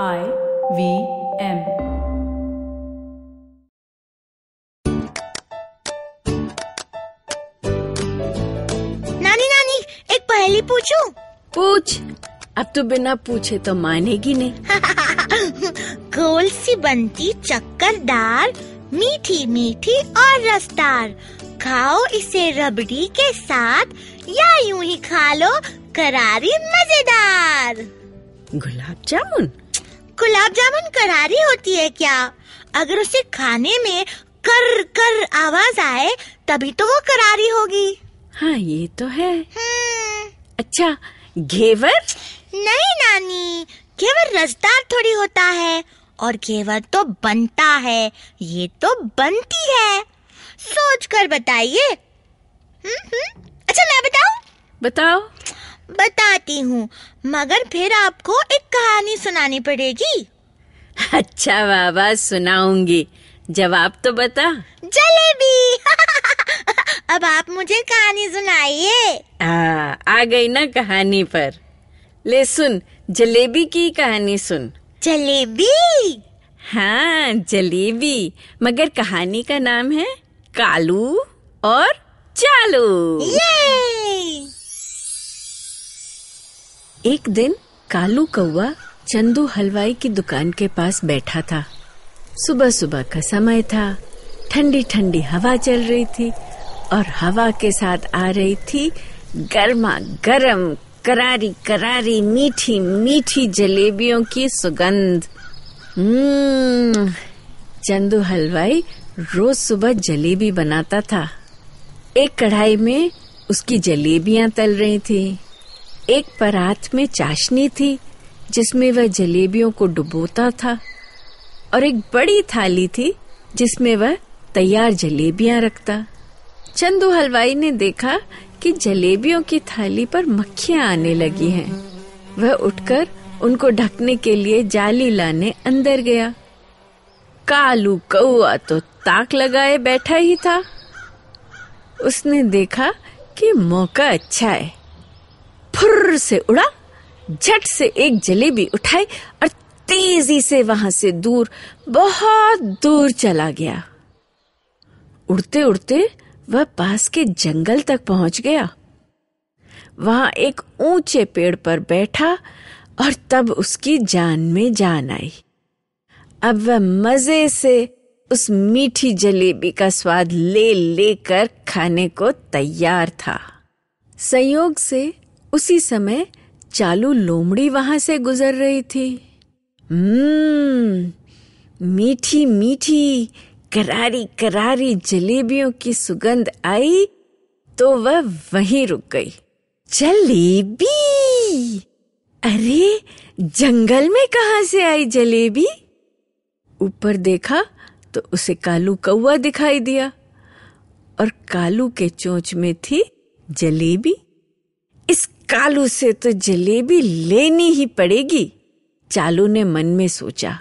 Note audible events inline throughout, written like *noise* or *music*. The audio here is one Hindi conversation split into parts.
I वी एम नानी नानी एक पहेली पूछूँ? पूछ। अब तो बिना पूछे तो मानेगी नहीं। *laughs* गोल सी बनती चक्करदार मीठी मीठी और रसदार। खाओ इसे रबड़ी के साथ या यूँ ही खा लो करारी मज़ेदार। गुलाब जामुन? गुलाब जामुन करारी होती है क्या? अगर उसे खाने में कर कर आवाज़ आए तभी तो वो करारी होगी। हाँ ये तो है। हम्म, अच्छा घेवर? नहीं नानी। घेवर रसदार थोड़ी होता है और घेवर तो बनता है। ये तो बनती है। सोच कर बताइए। हम्म, हम्म। अच्छा मैं बताऊँ? बताओ। बताती हूँ मगर फिर आपको एक कहानी सुनानी पड़ेगी। अच्छा बाबा सुनाऊँगी। जवाब तो बता। जलेबी। *laughs* अब आप मुझे कहानी सुनाइए। आ, आ गई ना कहानी पर। ले सुन जलेबी की कहानी सुन। जलेबी? हाँ जलेबी। मगर कहानी का नाम है कालू और चालू। ये एक दिन कालू कौआ चंदू हलवाई की दुकान के पास बैठा था। सुबह सुबह का समय था। ठंडी ठंडी हवा चल रही थी और हवा के साथ आ रही थी गर्मा गर्म करारी करारी मीठी मीठी जलेबियों की सुगंध। हम्म चंदू हलवाई रोज सुबह जलेबी बनाता था। एक कढ़ाई में उसकी जलेबियाँ तल रही थी। एक परात में चाशनी थी, जिसमें वह जलेबियों को डुबोता था, और एक बड़ी थाली थी, जिसमें वह तैयार जलेबियाँ रखता। चंदू हलवाई ने देखा कि जलेबियों की थाली पर मक्खियाँ आने लगी हैं। वह उठकर उनको ढकने के लिए जाली लाने अंदर गया। कालू कौआ तो ताक लगाए बैठा ही था। उसने देखा कि मौका अच्छा है। फुर्र से उड़ा, झट से एक जलेबी उठाई और तेज़ी से वहाँ से दूर, बहुत दूर चला गया। उड़ते उड़ते वह पास के जंगल तक पहुँच गया। वहाँ एक ऊँचे पेड़ पर बैठा और तब उसकी जान में जान आई। अब वह मज़े से उस मीठी जलेबी का स्वाद ले लेकर खाने को तैयार था। संयोग से उसी समय चालू लोमड़ी वहाँ से गुजर रही थी। हम्म मीठी मीठी, करारी करारी जलेबियों की सुगंध आई तो वह वहीं रुक गई। जलेबी? अरे, जंगल में कहाँ से आई जलेबी? ऊपर देखा तो उसे कालू कौआ दिखाई दिया और कालू के चोंच में थी जलेबी। कालू से तो जलेबी लेनी ही पड़ेगी, चालू ने मन में सोचा।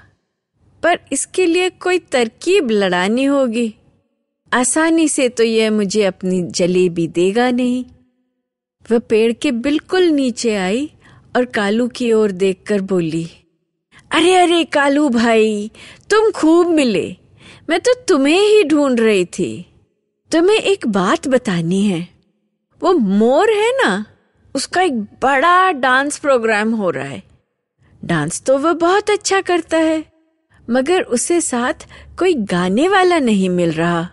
पर इसके लिए कोई तरकीब लड़ानी होगी। आसानी से तो यह मुझे अपनी जलेबी देगा नहीं। वह पेड़ के बिल्कुल नीचे आई और कालू की ओर देखकर बोली, अरे अरे, कालू भाई, तुम खूब मिले। मैं तो तुम्हें ही ढूंढ रही थी। तुम्हें एक बात बतानी है। वो मोर है ना? उसका एक बड़ा डांस प्रोग्राम हो रहा है। डांस तो वह बहुत अच्छा करता है, मगर उसे साथ कोई गाने वाला नहीं मिल रहा।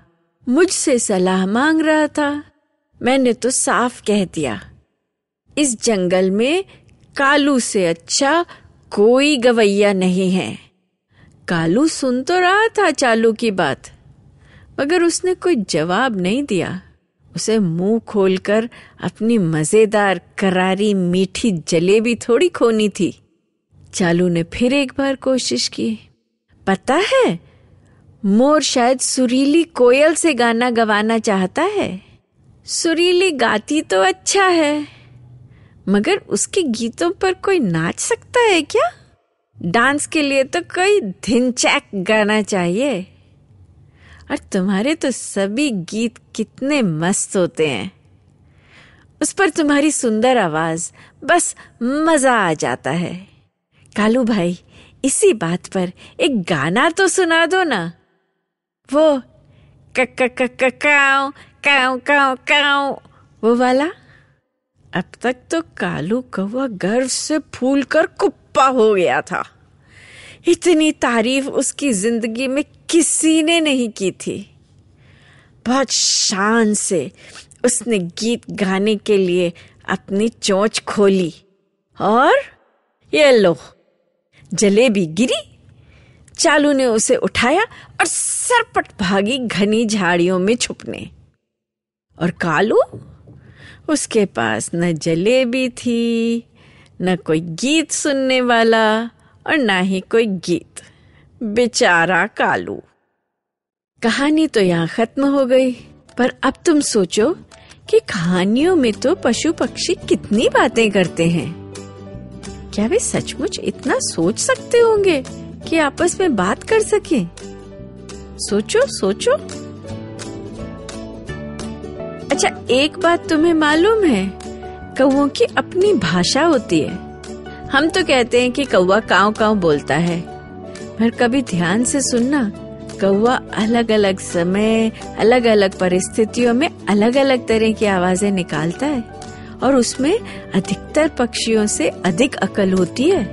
मुझसे सलाह मांग रहा था। मैंने तो साफ़ कह दिया, इस जंगल में कालू से अच्छा कोई गवैया नहीं है। कालू सुन तो रहा था चालू की बात, मगर उसने कोई जवाब नहीं दिया। उसे मुँह खोलकर अपनी मज़ेदार करारी मीठी जलेबी थोड़ी खोनी थी। चालू ने फिर एक बार कोशिश की। पता है, मोर शायद सुरीली कोयल से गाना गवाना चाहता है। सुरीली गाती तो अच्छा है, मगर उसके गीतों पर कोई नाच सकता है क्या? डांस के लिए तो कोई धिनचैक गाना चाहिए। और तुम्हारे तो सभी गीत कितने मस्त होते हैं। उस पर तुम्हारी सुंदर आवाज़, बस मज़ा आ जाता है। कालू भाई, इसी बात पर एक गाना तो सुना दो ना। वो क क क क काव काव काव काव वो वाला? अब तक तो कालू कौवा गर्व से फूल कर कुप्पा हो गया था। इतनी तारीफ़ उसकी ज़िंदगी में किसी ने नहीं की थी। बहुत शान से उसने गीत गाने के लिए अपनी चोंच खोली और ये लो, जलेबी गिरी। चालू ने उसे उठाया और सरपट भागी घनी झाड़ियों में छुपने। और कालू? उसके पास न जलेबी थी, न कोई गीत सुनने वाला। और ना ही कोई गीत। बेचारा कालू। कहानी तो यहाँ खत्म हो गई, पर अब तुम सोचो कि कहानियों में तो पशु पक्षी कितनी बातें करते हैं। क्या वे सचमुच इतना सोच सकते होंगे कि आपस में बात कर सके? सोचो सोचो। अच्छा एक बात तुम्हें मालूम है कौओं की अपनी भाषा होती है। हम तो कहते हैं कि कौवा काव काव बोलता है। पर कभी ध्यान से सुनना, कौवा अलग अलग समय अलग अलग परिस्थितियों में अलग अलग तरह की आवाज़ें निकालता है और उसमें अधिकतर पक्षियों से अधिक अकल होती है।